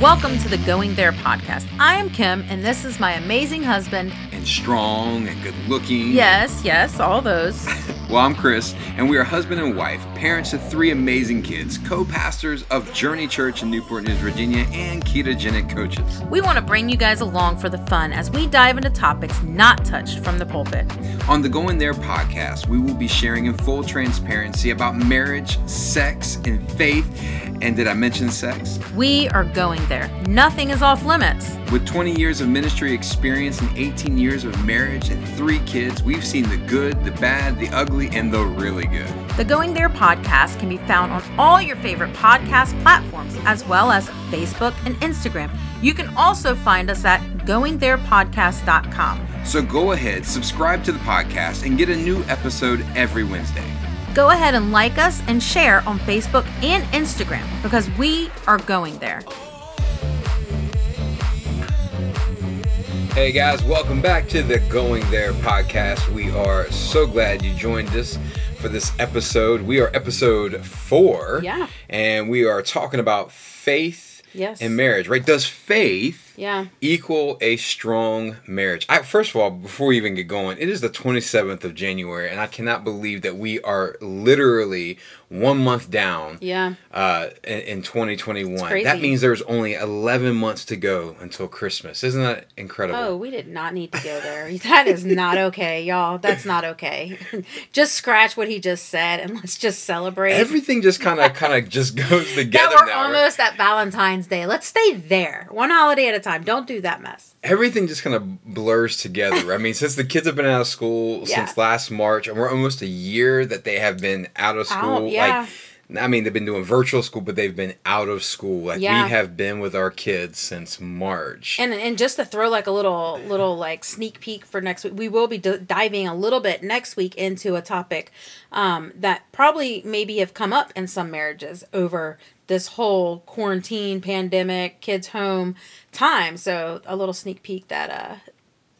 Welcome to the Going There podcast. I am Kim, and this is my amazing husband. And strong and good looking. Yes, yes, all those. well, I'm Chris, and we are husband and wife, parents of three amazing kids, co pastors of Journey Church in Newport News, Virginia, and ketogenic coaches. We want to bring you guys along for the fun as we dive into topics not touched from the pulpit. On the Going There podcast, we will be sharing in full transparency about marriage, sex, and faith. And did I mention sex? We are going there. Nothing is off limits. With 20 years of ministry experience and 18 years of marriage and three kids, we've seen the good, the bad, the ugly, and the really good. The Going There podcast can be found on all your favorite podcast platforms, as well as Facebook and Instagram. You can also find us at goingtherepodcast.com. So go ahead, subscribe to the podcast, and get a new episode every Wednesday go ahead and like us and share on Facebook and Instagram because we are going there. Hey guys, welcome back to the Going There podcast. We are so glad you joined us for this episode. We are episode four. Yeah. And we are talking about faith yes. and marriage, right? Does faith yeah. equal a strong marriage. I, first of all, before we even get going, it is the 27th of January, and I cannot believe that we are literally one month down. Yeah. Uh, in, in 2021, that means there's only 11 months to go until Christmas. Isn't that incredible? Oh, we did not need to go there. that is not okay, y'all. That's not okay. just scratch what he just said and let's just celebrate. Everything just kind of kind of just goes together. that we're now, almost right? at Valentine's Day. Let's stay there. One holiday at a time. Don't do that mess. Everything just kind of blurs together. I mean, since the kids have been out of school yeah. since last March, and we're almost a year that they have been out of school. Oh, out, yeah. Like, I mean, they've been doing virtual school, but they've been out of school. Like yeah. we have been with our kids since March. And and just to throw like a little little like sneak peek for next week, we will be d- diving a little bit next week into a topic um, that probably maybe have come up in some marriages over this whole quarantine, pandemic, kids home time. So a little sneak peek that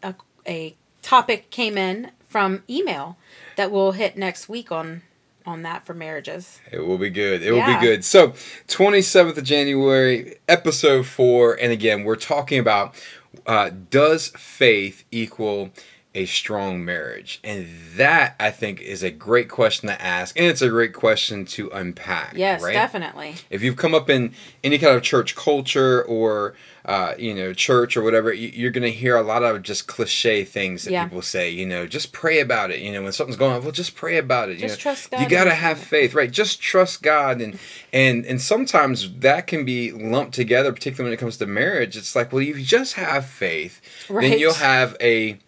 uh, a a topic came in from email that we'll hit next week on on that for marriages. It will be good. It yeah. will be good. So, 27th of January, episode 4, and again, we're talking about uh, does faith equal a strong marriage? And that I think is a great question to ask, and it's a great question to unpack. Yes, right? definitely. If you've come up in any kind of church culture or uh, you know church or whatever, you're going to hear a lot of just cliche things that yeah. people say. You know, just pray about it. You know, when something's going on, well, just pray about it. Just you know, trust God. You got to have faith, right? Just trust God, and and and sometimes that can be lumped together, particularly when it comes to marriage. It's like, well, if you just have faith, right. then you'll have a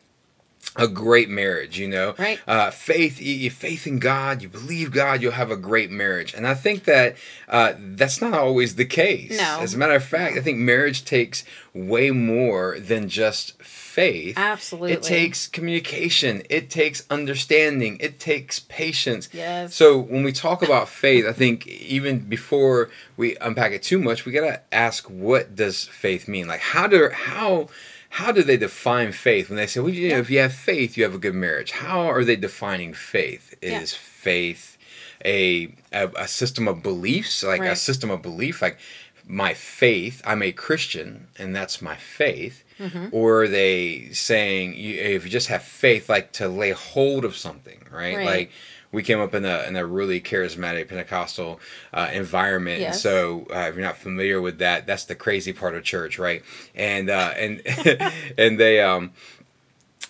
a great marriage, you know. Right. Uh, faith, you, you, faith in God, you believe God, you'll have a great marriage. And I think that uh, that's not always the case. No. As a matter of fact, I think marriage takes way more than just faith. Absolutely. It takes communication. It takes understanding. It takes patience. Yes. So when we talk about faith, I think even before we unpack it too much, we gotta ask what does faith mean? Like how do how how do they define faith when they say, well, you know, if you have faith, you have a good marriage? How are they defining faith? Is yeah. faith a, a, a system of beliefs, like right. a system of belief, like my faith? I'm a Christian, and that's my faith. Mm-hmm. Or are they saying you, if you just have faith, like to lay hold of something, right? right. Like we came up in a in a really charismatic Pentecostal uh, environment. Yes. And so uh, if you're not familiar with that, that's the crazy part of church, right? And uh, and and they um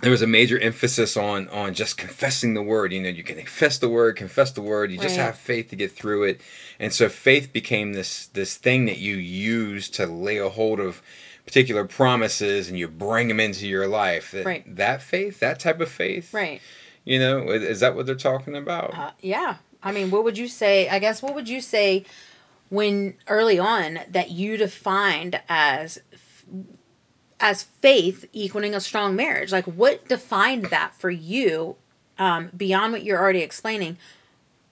there was a major emphasis on on just confessing the word. You know, you can confess the word, confess the word. You just have faith to get through it, and so faith became this this thing that you use to lay a hold of particular promises, and you bring them into your life. That, right. that faith, that type of faith, right you know, is that what they're talking about? Uh, yeah. I mean, what would you say? I guess what would you say when early on that you defined as as faith equaling a strong marriage? Like, what defined that for you um, beyond what you're already explaining?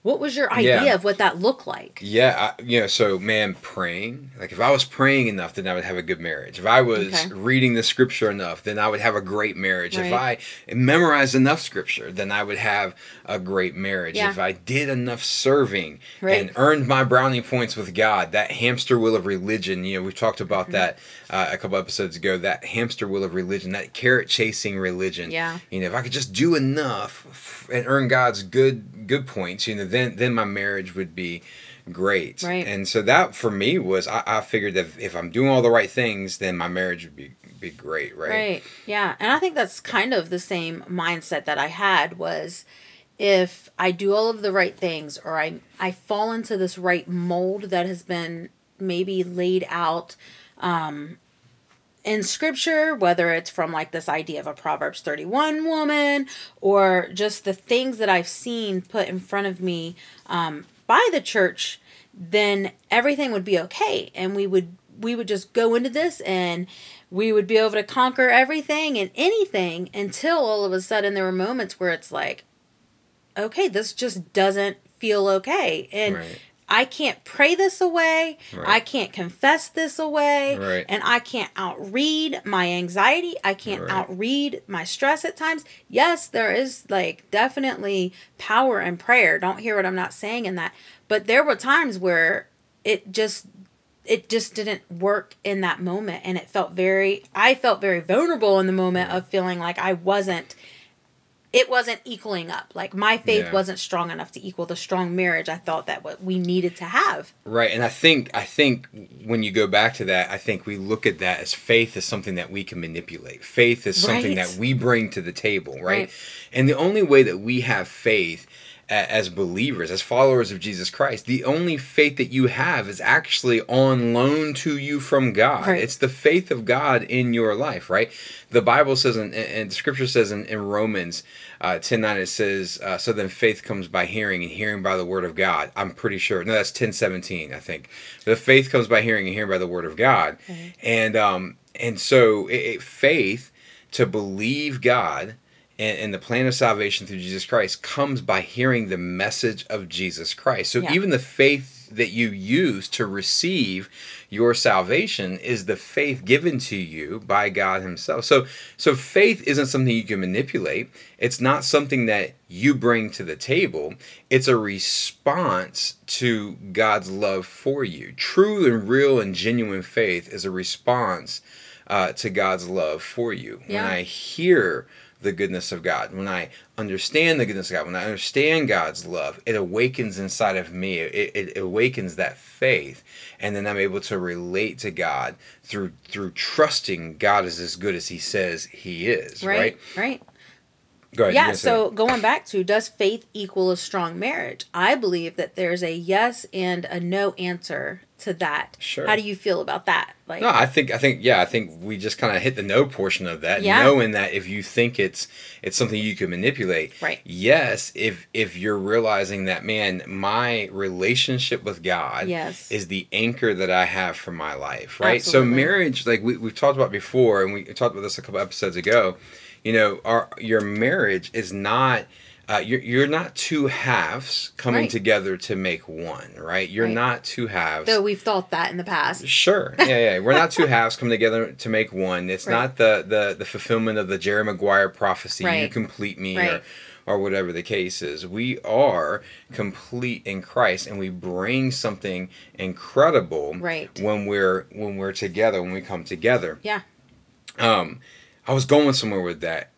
What was your idea Yeah. of what that looked like? Yeah, I, you know, so man, praying. Like if I was praying enough, then I would have a good marriage. If I was Okay. reading the scripture enough, then I would have a great marriage. If I memorized enough scripture, then I would have a great marriage. Yeah. If I did enough serving Right. and earned my brownie points with God, that hamster wheel of religion, you know, we talked about Mm-hmm. that uh, a couple episodes ago, that hamster wheel of religion, that carrot chasing religion. Yeah. You know, if I could just do enough and earn God's good good points, you know, then then my marriage would be great. Right. And so that for me was I, I figured that if I'm doing all the right things, then my marriage would be be great, right? Right. Yeah. And I think that's kind of the same mindset that I had was if I do all of the right things or I I fall into this right mold that has been maybe laid out um in scripture, whether it's from like this idea of a Proverbs 31 woman or just the things that I've seen put in front of me um, by the church, then everything would be okay. And we would we would just go into this and we would be able to conquer everything and anything until all of a sudden there were moments where it's like, okay, this just doesn't feel okay. And Right. I can't pray this away. Right. I can't confess this away. Right. And I can't outread my anxiety. I can't Right. outread my stress at times. Yes, there is like definitely power in prayer. Don't hear what I'm not saying in that. But there were times where it just it just didn't work in that moment and it felt very I felt very vulnerable in the moment of feeling like I wasn't it wasn't equaling up. Like my faith Yeah. wasn't strong enough to equal the strong marriage I thought that what we needed to have. Right. And I think I think when you go back to that, I think we look at that as faith is something that we can manipulate. Faith is something Right. that we bring to the table, right? Right. And the only way that we have faith as believers, as followers of Jesus Christ, the only faith that you have is actually on loan to you from God. Right. It's the faith of God in your life, right? The Bible says, and, and the scripture says in, in Romans uh, 10 9, it says, uh, So then faith comes by hearing, and hearing by the word of God. I'm pretty sure. No, that's ten seventeen, I think. The faith comes by hearing, and hearing by the word of God. And, um, and so it, it, faith to believe God and, and the plan of salvation through Jesus Christ comes by hearing the message of Jesus Christ. So Yeah. even the faith that you use to receive your salvation is the faith given to you by God himself. So so faith isn't something you can manipulate. It's not something that you bring to the table. It's a response to God's love for you. True and real and genuine faith is a response uh, to God's love for you. Yeah. When I hear the goodness of God, when I understand the goodness of God, when I understand God's love, it awakens inside of me. It, it awakens that faith, and then I'm able to relate to God through through trusting God is as good as He says He is. Right? Right? Right. Go ahead. Yeah, so going back to does faith equal a strong marriage? I believe that there's a yes and a no answer to that. Sure. How do you feel about that? Like No, I think I think yeah, I think we just kind of hit the no portion of that, Yeah. knowing that if you think it's it's something you can manipulate. Right. Yes, if if you're realizing that man, my relationship with God Yes. is the anchor that I have for my life, right? So marriage, like we we've talked about before, and we talked about this a couple episodes ago. You know, our your marriage is not. Uh, you're, you're not two halves coming Right. together to make one, right? You're Right. not two halves. though we've thought that in the past. Sure. Yeah, yeah. We're not two halves coming together to make one. It's Right. not the, the the fulfillment of the Jerry Maguire prophecy. You complete me or or whatever the case is. We are complete in Christ and we bring something incredible Right. when we're when we're together, when we come together. Yeah. Um I was going somewhere with that.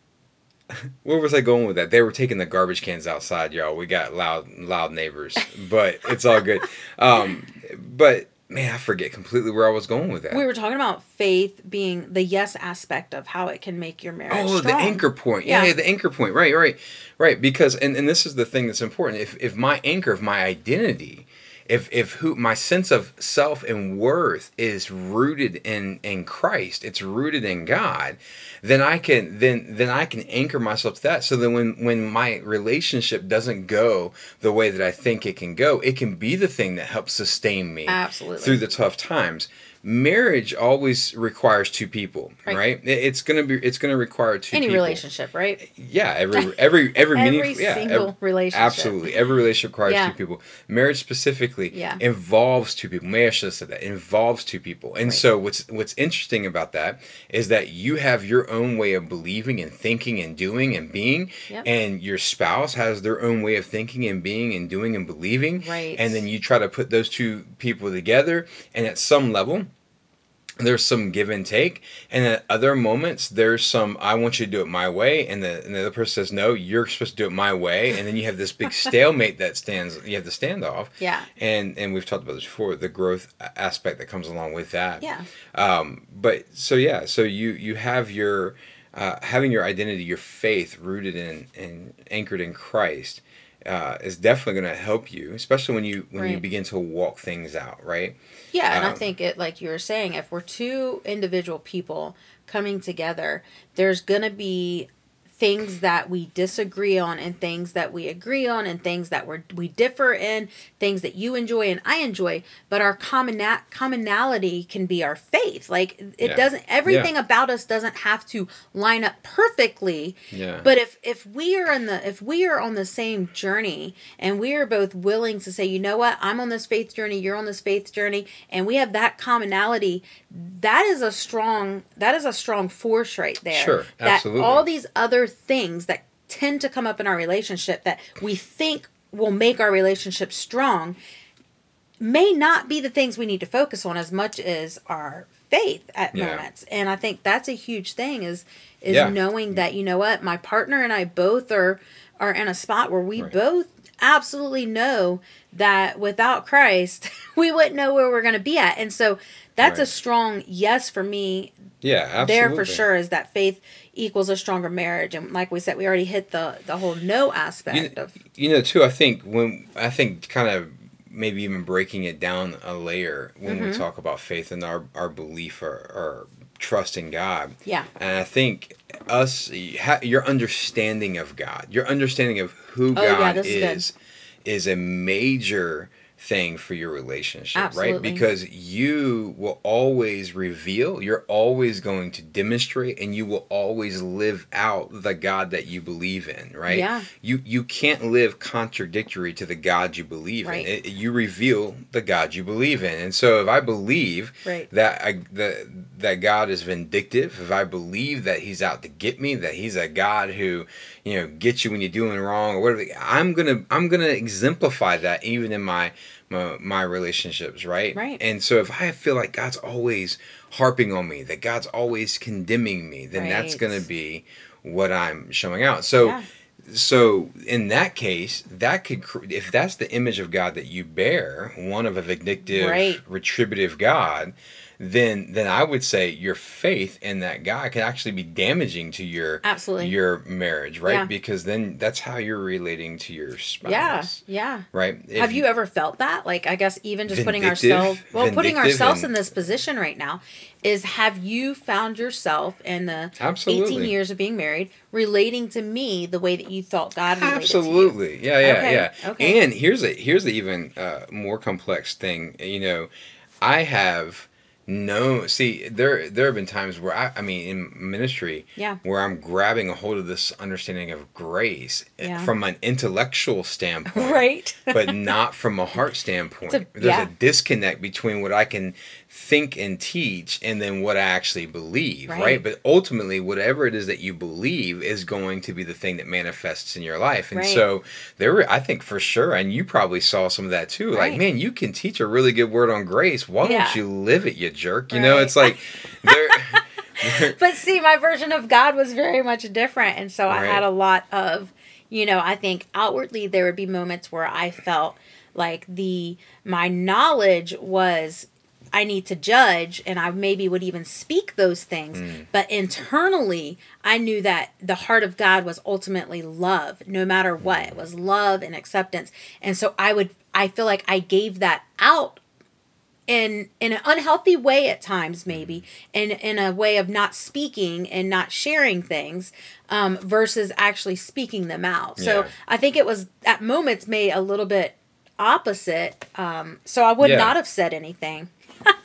Where was I going with that? They were taking the garbage cans outside, y'all. We got loud loud neighbors, but it's all good. Um but man, I forget completely where I was going with that. We were talking about faith being the yes aspect of how it can make your marriage Oh, the anchor point. Yeah, Yeah. yeah, the anchor point. Right, right, right. Because and, and this is the thing that's important. If if my anchor, if my identity, if if who my sense of self and worth is rooted in in Christ, it's rooted in God, then I can then then I can anchor myself to that. So then when when my relationship doesn't go the way that I think it can go, it can be the thing that helps sustain me Absolutely. through the tough times marriage always requires two people, right? Right. It's gonna be it's gonna require two Any people. relationship, right? Yeah, every every every, Every meaningful, yeah, single ev- relationship. Absolutely, every relationship requires Yeah. two people. Marriage specifically Yeah. involves two people. May I should have said that involves two people. And Right. so what's what's interesting about that is that you have your own way of believing and thinking and doing and being, Yep. and your spouse has their own way of thinking and being and doing and believing. Right. And then you try to put those two people together, and at some level there's some give and take and at other moments there's some i want you to do it my way and the, and the other person says no you're supposed to do it my way and then you have this big stalemate that stands you have the standoff Yeah. and and we've talked about this before the growth aspect that comes along with that Yeah. um but so yeah so you you have your uh, having your identity your faith rooted in and anchored in christ uh, is definitely going to help you especially when you when you begin to walk things out right? Yeah, and I Um, think it like you were saying, if we're two individual people coming together, there's gonna be things that we disagree on and things that we agree on and things that we're, we differ in, things that you enjoy and I enjoy, but our common commonality can be our faith. Like it Yeah. doesn't everything about us doesn't have to line up perfectly. Yeah. But if if we are in the if we are on the same journey and we are both willing to say, you know what, I'm on this faith journey, you're on this faith journey, and we have that commonality, that is a strong that is a strong force right there. Sure, that absolutely. all these other things that tend to come up in our relationship that we think will make our relationship strong may not be the things we need to focus on as much as our faith at Yeah. moments. And I think that's a huge thing is is Yeah. knowing that you know what, my partner and I both are are in a spot where we Right. both absolutely know that without Christ, we wouldn't know where we're going to be at. And so that's a strong yes for me. Yeah absolutely there for sure is that faith equals a stronger marriage. And like we said we already hit the the whole no aspect you, of you know too i think when i think kind of maybe even breaking it down a layer when Mm-hmm. we talk about faith and our, our belief or, or trust in god. Yeah. And i think us your understanding of god your understanding of who Oh, god this is is is a major thing for your relationship right because you will always reveal you're always going to demonstrate and you will always live out the god that you believe in right Yeah. you you can't live contradictory to the god you believe Right. in it, you reveal the god you believe in and so if i believe Right. that I, that that god is vindictive if i believe that he's out to get me that he's a god who you know gets you when you're doing wrong or whatever i'm gonna i'm gonna exemplify that even in my my, my relationships right Right. and so if i feel like god's always harping on me that god's always condemning me then that's gonna be what i'm showing out so Yeah. so in that case that could if that's the image of god that you bear one of a vindictive Right. retributive god then then i would say your faith in that guy could actually be damaging to your Absolutely. your marriage right Yeah. because then that's how you're relating to your spouse yeah yeah right If have you ever felt that like i guess even just putting ourselves well putting ourselves in this position right now is have you found yourself in the 18 years of being married relating to me the way that you thought god related? Absolutely. Yeah, yeah, Okay, yeah. okay. And here's a here's the even uh, more complex thing. You know, I have no see there there have been times where I I mean in ministry Yeah. where I'm grabbing a hold of this understanding of grace eh, Yeah. from an intellectual standpoint. right but not from a heart standpoint. A- There's yeah. a disconnect between what I can think and teach and then what I actually believe, right. Right. But ultimately, whatever it is that you believe is going to be the thing that manifests in your life. And Right. so there, were, I think for sure, and you probably saw some of that too. Like, man, you can teach a really good word on grace. Why Yeah. don't you live it, you jerk? You know, it's like there. but see my version of god was very much different and so i had a lot of you know i think outwardly there would be moments where i felt like the my knowledge was i need to judge and i maybe would even speak those things Mm. but internally i knew that the heart of god was ultimately love no matter what it was love and acceptance and so i would i feel like i gave that out in in an unhealthy way at times maybe and in a way of not speaking and not sharing things um, versus actually speaking them out so Yeah. i think it was at moments made a little bit opposite um, so i would Yeah. not have said anything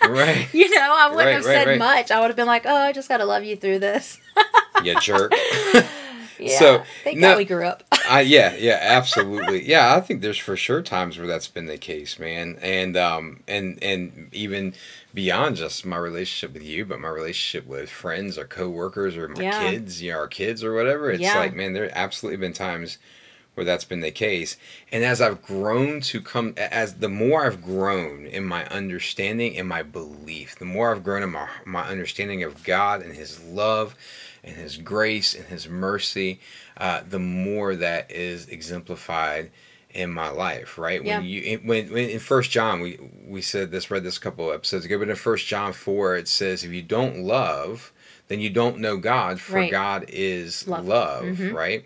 Right. you know, I wouldn't Right, have said right. much. I would have been like, "Oh, I just got to love you through this." you jerk. yeah. So, thank no- God we grew up. I yeah, yeah, absolutely. Yeah, I think there's for sure times where that's been the case, man. And um and and even beyond just my relationship with you, but my relationship with friends or coworkers or my Yeah. kids, you know, our kids or whatever. It's Yeah. like, man, there absolutely been times where that's been the case. And as I've grown to come as the more I've grown in my understanding and my belief, the more I've grown in my my understanding of God and his love and his grace and his mercy, uh, the more that is exemplified in my life, right? Yeah. When you in- when, when in First John we we said this read this a couple of episodes ago, but in First John four it says if you don't love, then you don't know God, for Right. God is Love. love, Mhm. right?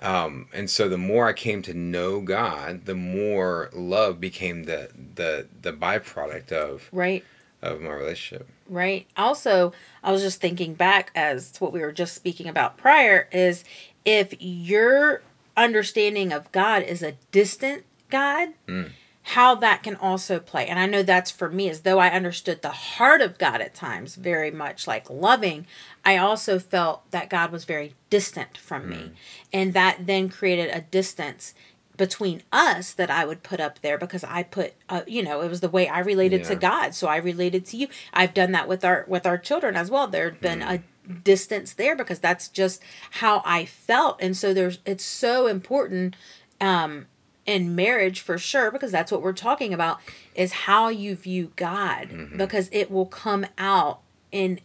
Um, and so the more I came to know God, the more love became the the the byproduct of right. of my relationship. Right. Also, I was just thinking back as to what we were just speaking about prior is if your understanding of God is a distant God, Mm. How that can also play. And I know that's for me, as though I understood the heart of God at times very much like loving, I also felt that God was very distant from me. And that then created a distance between us that I would put up there because I put uh, you know it was the way I related to God. So I related to you. I've done that with our with our children as well. There'd been a distance there because that's just how I felt. And so there's it's so important um in marriage for sure because that's what we're talking about is how you view God mm-hmm. because it will come out in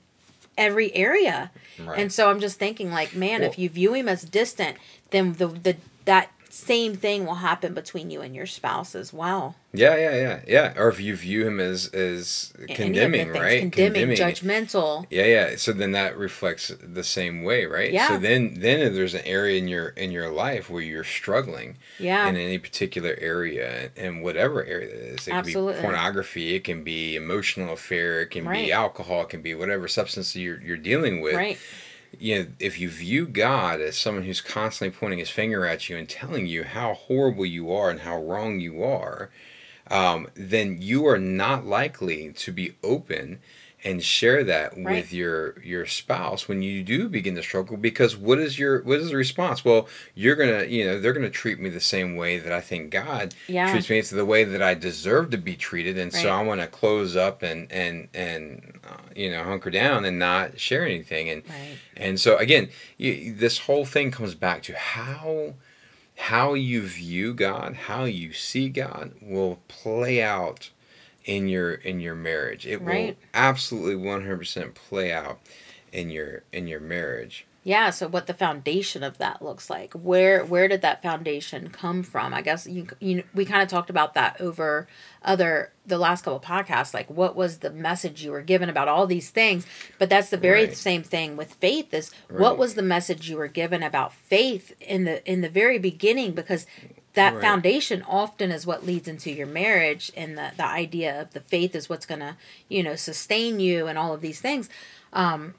every area Right. and so I'm just thinking like man Well- if you view him as distant then the the that same thing will happen between you and your spouse as well Yeah, yeah, yeah, yeah. Or if you view him as as Any of the condemning, right? condemning, judgmental Yeah, yeah. So then that reflects the same way, right? Yeah. So then then if there's an area in your in your life where you're struggling yeah in any particular area and whatever area it is. It Absolutely. can be pornography, it can be emotional affair, it can Right. be alcohol, it can be whatever substance you're you're dealing with. right You know, if you view God as someone who's constantly pointing his finger at you and telling you how horrible you are and how wrong you are, um, then you are not likely to be open and share that Right. with your your spouse when you do begin to struggle because what is your what is the response well you're gonna you know they're gonna treat me the same way that i think god Yeah. treats me it's the way that i deserve to be treated and so Right. i want to close up and and and uh, you know hunker down and not share anything and right and so again, you, this whole thing comes back to how how you view God, how you see God will play out in your in your marriage. It will absolutely 100% play out in your in your marriage. yeah so what the foundation of that looks like where where did that foundation come from i guess you, you we kind of talked about that over other the last couple podcasts like what was the message you were given about all these things but that's the very Right. same thing with faith is Right. what was the message you were given about faith in the in the very beginning because that Right. foundation often is what leads into your marriage and the, the idea of the faith is what's gonna you know sustain you and all of these things um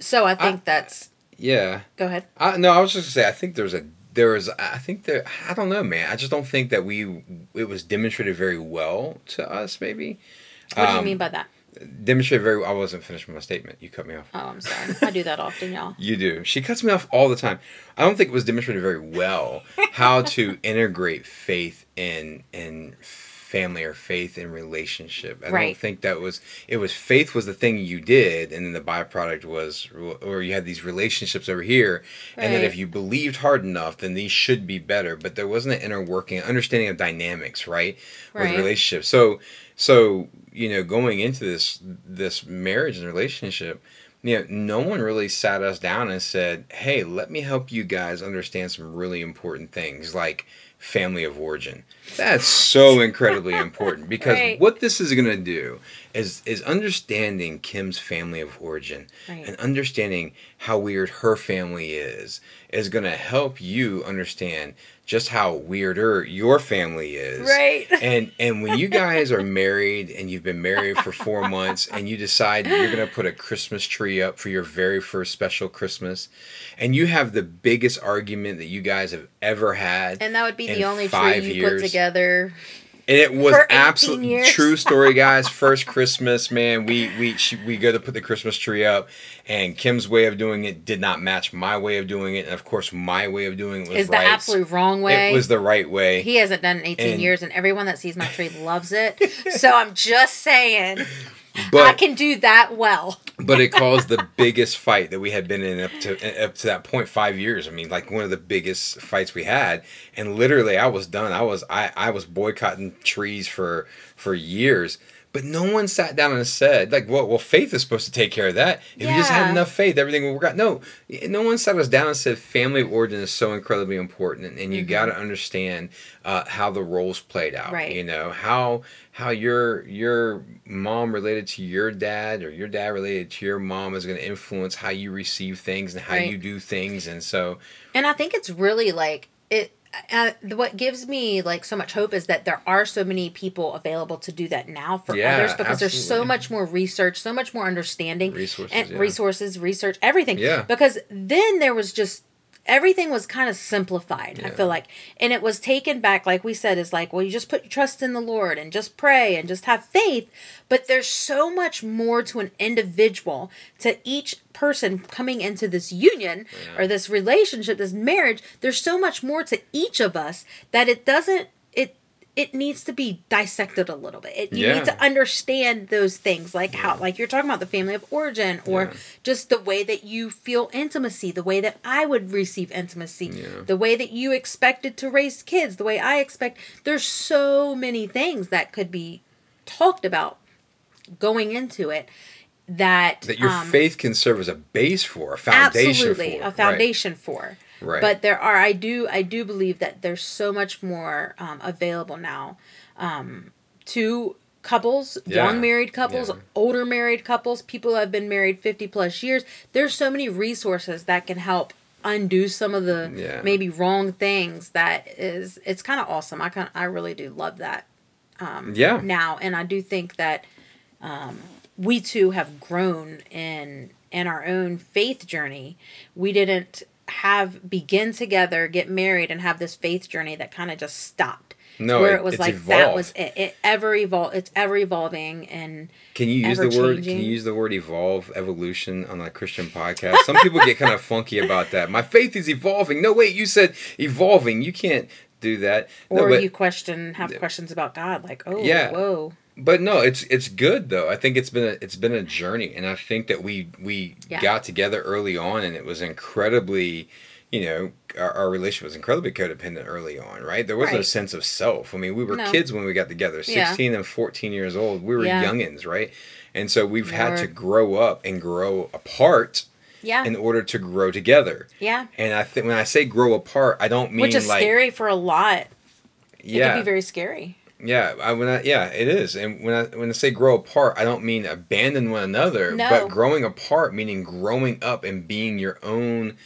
so i think that's Yeah. go ahead I, no, I was just gonna say I think there's a there was I think there I don't know, man. I just don't think that we it was demonstrated very well to us. Maybe what do you Um, mean by that demonstrated very. well. I wasn't finished with my statement. You cut me off. oh i'm sorry i do that often y'all You do. She cuts me off all the time. I don't think it was demonstrated very well how to integrate faith in in family or faith in relationship. I don't think that was it was faith was the thing you did and then the byproduct was or you had these relationships over here and that if you believed hard enough then these should be better but there wasn't an inner working understanding of dynamics right with relationships so so you know going into this this marriage and relationship you know, no one really sat us down and said, "Hey, let me help you guys understand some really important things like family of origin." That's so incredibly important because Right. what this is going to do is is understanding Kim's family of origin Right. and understanding how weird her family is is going to help you understand just how weirder your family is Right. and and when you guys are married and you've been married for four months and you decide you're gonna put a Christmas tree up for your very first special Christmas, and you have the biggest argument that you guys have ever had, and that would be the only tree five you years. put together And it was absolutely true story, guys. First Christmas, man, we we she, we go to put the Christmas tree up, and Kim's way of doing it did not match my way of doing it, and of course, my way of doing it was Is right. the absolute wrong way. It was the right way. he hasn't done it in 18 And- years, and everyone that sees my tree loves it. so I'm just saying, I can do that well. But it caused the biggest fight that we had been in up to up to that point five years. I mean, like one of the biggest fights we had, and literally, I was done. I was I I was boycotting trees for for years. But no one sat down and said, like, well, well, faith is supposed to take care of that. If you just had enough faith, everything will work out. No, no one sat us down and said family of origin is so incredibly important, and, and you got to understand uh, how the roles played out. Mm-hmm. Right. You know how how your your mom related to your dad or your dad related to your mom is going to influence how you receive things and how Right. you do things, and so And I think it's really like it. Uh, what gives me like so much hope is that there are so many people available to do that now for Yeah, others because there's so much more research, so much more understanding, Resources, and yeah. resources, research, everything. Yeah. Because then there was just everything was kind of simplified. I feel like, and it was taken back, like we said, is like, well, you just put your trust in the Lord and just pray and just have faith. But there's so much more to an individual, to each person coming into this union or this relationship, this marriage. There's so much more to each of us that it doesn't. It needs to be dissected a little bit. It, you Yeah. need to understand those things, like how, like you're talking about the family of origin, or Yeah. just the way that you feel intimacy, the way that I would receive intimacy, Yeah. the way that you expected to raise kids, the way I expect. There's so many things that could be talked about going into it that that your um, faith can serve as a base for a foundation absolutely for a foundation for. Right. But there are I do I do believe that there's so much more um, available now um, to couples, Yeah. young married couples, Yeah. older married couples, people who have been married 50 plus years. There's so many resources that can help undo some of the Yeah. maybe wrong things that is it's kind of awesome. I kind I really do love that right. yeah, now and i do think that um, we too have grown in in our own faith journey we didn't have begin together get married and have this faith journey that kind of just stopped No, where it- it was like that was it, it ever evolve it's ever evolving and Can you use the word? Can you use the word evolve, evolution on a Christian podcast? Some people get kind of funky about that. My faith is evolving. No, wait, you said evolving. You can't do that. No, or but, you question have questions about god like oh Yeah. whoa but no, it's it's good though. I think it's been a, it's been a journey, and I think that we we Yeah. got together early on, and it was incredibly. You know, our, our relationship was incredibly codependent early on, right? There was no Right. sense of self. I mean, we were No. kids when we got together, Yeah. 16 and 14 years old. We were Yeah. youngins, right? And so we've had to grow up and grow apart yeah in order to grow together. yeah And I think when I say grow apart, I don't mean which is like scary for a lot it yeah, can be very scary yeah. I, when I, yeah, it is. And when I when I say grow apart, I don't mean abandon one another, No. but growing apart meaning growing up and being your own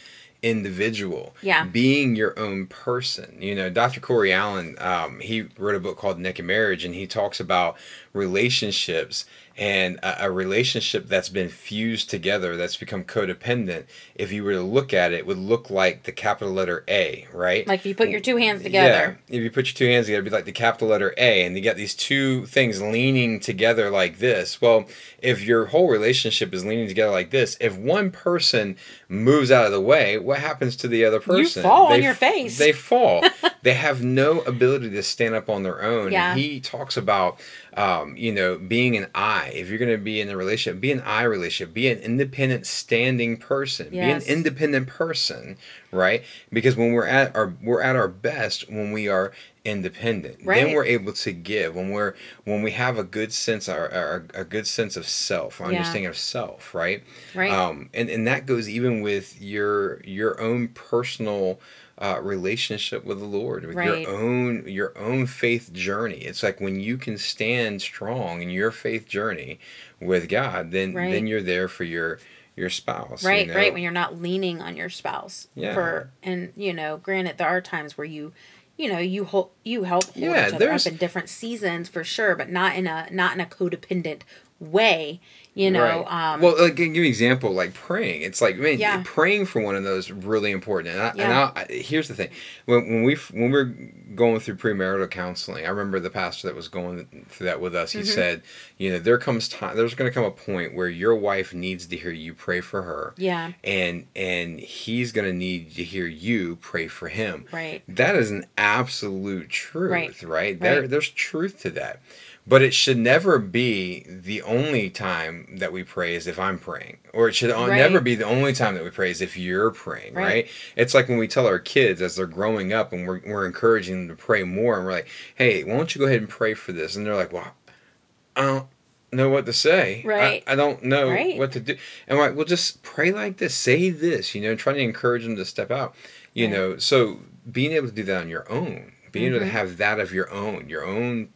individual. Yeah. Being your own person. You know, Dr. Corey Allen, um, he wrote a book called Naked Marriage, and he talks about relationships and a, a relationship that's been fused together, that's become codependent. If you were to look at it, would look like the capital letter A, right? like if you put your two hands together Yeah, if you put your two hands together, it'd be like the capital letter A, and you got these two things leaning together like this. Well, if your whole relationship is leaning together like this, if one person moves out of the way, what happens to the other person? They fall on your f- face. They fall. they have no ability to stand up on their own. Yeah. And he talks about, um, you know, being an I. If you're going to be in a relationship, be an I relationship. Be an independent, standing person. Yes. Be an independent person, right? Because when we're at our we're at our best when we are independent. Right. Then we're able to give when we're when we have a good sense our, our a good sense of self, our Yeah. understanding of self, right? Right. Um, and and that goes even with your your own personal. Uh, relationship with the Lord, with Right. your own your own faith journey. It's like when you can stand strong in your faith journey with God, then Right. then you're there for your your spouse. you right know? right when you're not leaning on your spouse Yeah. for and you know granted there are times where you you know you hold you help hold Yeah, each other there's- up in different seasons for sure but not in a not in a codependent way you know Right. um well, like, give you an example, like praying. It's like, man, Yeah. praying for one of those is really important. And, I, and Yeah. I, I- here's the thing: when when we when we we're going through premarital counseling, I remember the pastor that was going through that with us. He Mm-hmm. said, you know, there comes time. There's going to come a point where your wife needs to hear you pray for her. yeah And and he's going to need to hear you pray for him. right That is an absolute truth, Right. right? There, there's truth to that. But it should never be the only time that we pray is if I'm praying. Or it should Right. never be the only time that we pray is if you're praying, right. Right. It's like when we tell our kids as they're growing up and we're, we're encouraging them to pray more and we're like, hey, why don't you go ahead and pray for this? And they're like, well, I don't know what to say. I- Right. I, don't know Right. what to do. And we're like, well, just pray like this, say this, you know, trying to encourage them to step out, you know. So being able to do that on your own, being able to Mhm. have that of your own, your own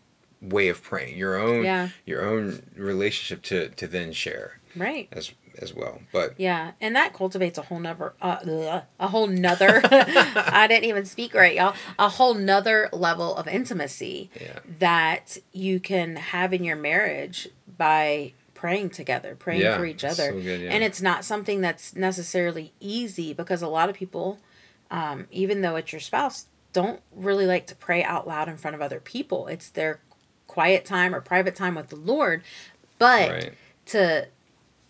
way of praying, your own, Yeah. your own relationship to to then share right as as well. But Yeah, and that cultivates a whole nother, uh, ugh, a whole nother. I didn't even speak right, y'all. A whole nother level of intimacy yeah, that you can have in your marriage by praying together, praying yeah, for each other. so good, yeah. And it's not something that's necessarily easy because a lot of people, um, even though it's your spouse, don't really like to pray out loud in front of other people. It's their quiet time or private time with the Lord. But right, to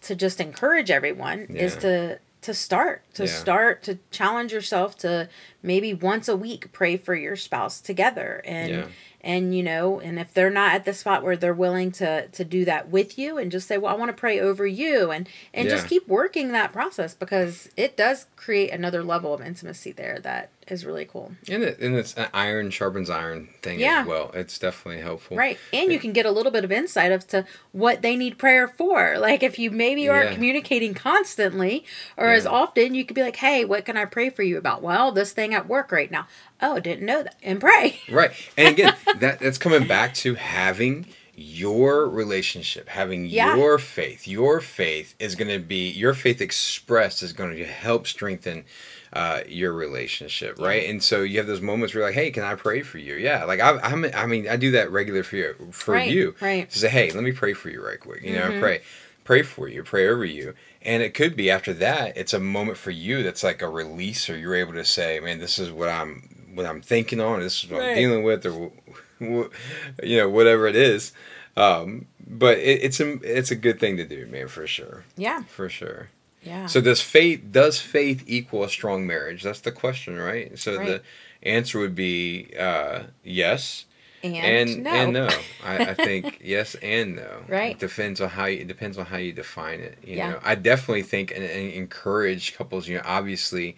to just encourage everyone is to to start to Yeah. start to challenge yourself to maybe once a week pray for your spouse together and Yeah. and you know and if they're not at the spot where they're willing to to do that with you and just say well I want to pray over you and and just keep working that process because it does create another level of intimacy there that is really cool. and it, and it's an iron sharpens iron thing Yeah. as well. It's definitely helpful, Right. And you can get a little bit of insight as to what they need prayer for. Like if you maybe aren't Yeah. communicating constantly or as often, you could be like, hey, what can I pray for you about? Well, this thing at work right now. Oh, didn't know that. And pray. Right. And again, that that's coming back to having your relationship, having Yeah. your faith. Your faith is going to be your faith expressed is going to help strengthen uh, your relationship, right? And so you have those moments where you're like, "Hey, can I pray for you?" Yeah, like I, I'm, I mean, I do that regular for you, for Right, you, right. To say, "Hey, let me pray for you right quick," you know, Mhm. pray, pray for you, pray over you, and it could be after that, it's a moment for you that's like a release, or you're able to say, "Man, this is what I'm." What I'm thinking on, this is what I'm dealing with, or you know whatever it is um but it, it's a it's a good thing to do man for sure Yeah. for sure Yeah. so does faith does faith equal a strong marriage that's the question right so Right. the answer would be uh yes and, and no. and no I, I think yes and no Right. it depends on how you it depends on how you define it you Yeah. know i definitely think and, and encourage couples you know obviously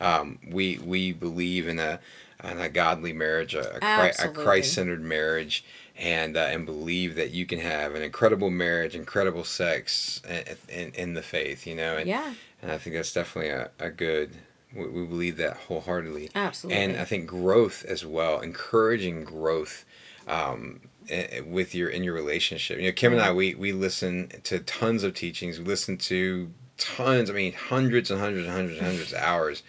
um we we believe in a in a godly marriage a, a, a christ-centered marriage and uh, and believe that you can have an incredible marriage incredible sex in, in, in the faith you know and, Yeah. and i think that's definitely a, a good we, we believe that wholeheartedly Absolutely. and I think growth as well, encouraging growth um, with your in your relationship. You know, Kim and I we we listen to tons of teachings. We listen to tons. I mean, hundreds and hundreds and hundreds and hundreds of hours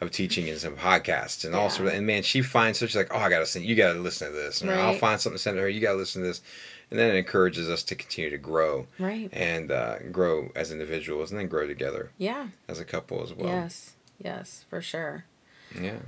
of teaching and some podcasts and all sort of. And man, she finds such like, oh, I gotta send You gotta listen to this. And I'll find something to send to her. You gotta listen to this. And then it encourages us to continue to grow right. and uh, grow as individuals, and then grow together Yeah. as a couple as well. Yes. Yes, for sure. Yeah.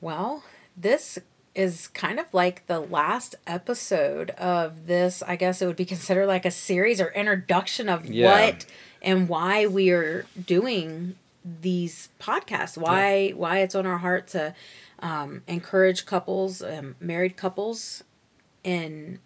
Well, this is kind of like the last episode of this. I guess it would be considered like a series or introduction of Yeah. what and why we are doing these podcasts. Why why it's on our heart to um, encourage couples, um, married couples, in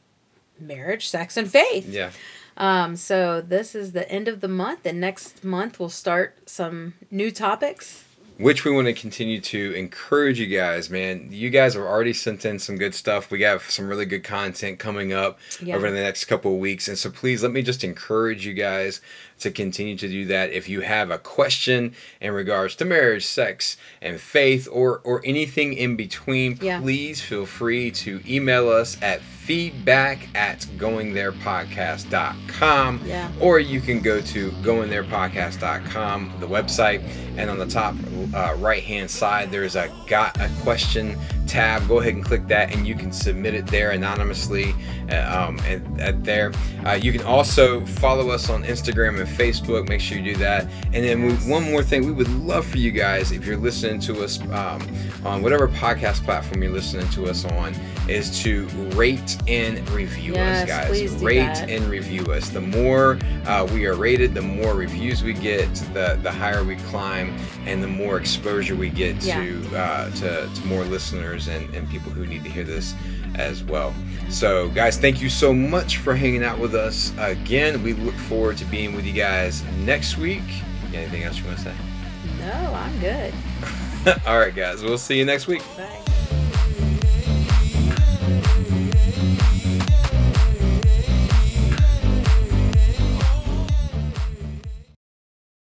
marriage, sex, and faith. Yeah. Um, so this is the end of the month, and next month we'll start some new topics. Which we want to continue to encourage you guys, man. You guys have already sent in some good stuff. We have some really good content coming up Yeah. over the next couple of weeks. And so please let me just encourage you guys to continue to do that. If you have a question in regards to marriage, sex, and faith, or or anything in between, Yeah. please feel free to email us at feedback at goingtherepodcast.com Yeah. or you can go to goingtherepodcast.com, the website, and on the top uh, right hand side, there's a got a question tab. Go ahead and click that, and you can submit it there anonymously. Uh, um, and, and there, uh, you can also follow us on Instagram and Facebook. Make sure you do that. And then we, one more thing, we would love for you guys if you're listening to us um, on whatever podcast platform you're listening to us on, is to rate and review Yes, us, guys. Rate that. and review us. The more uh, we are rated, the more reviews we get, the the higher we climb, and the more exposure we get Yeah. to, uh, to to more listeners and, and people who need to hear this as well. So, guys, thank you so much for hanging out with us again. We look forward to being with you guys next week. Anything else you want to say? No, I'm good. All right, guys. We'll see you next week. Bye.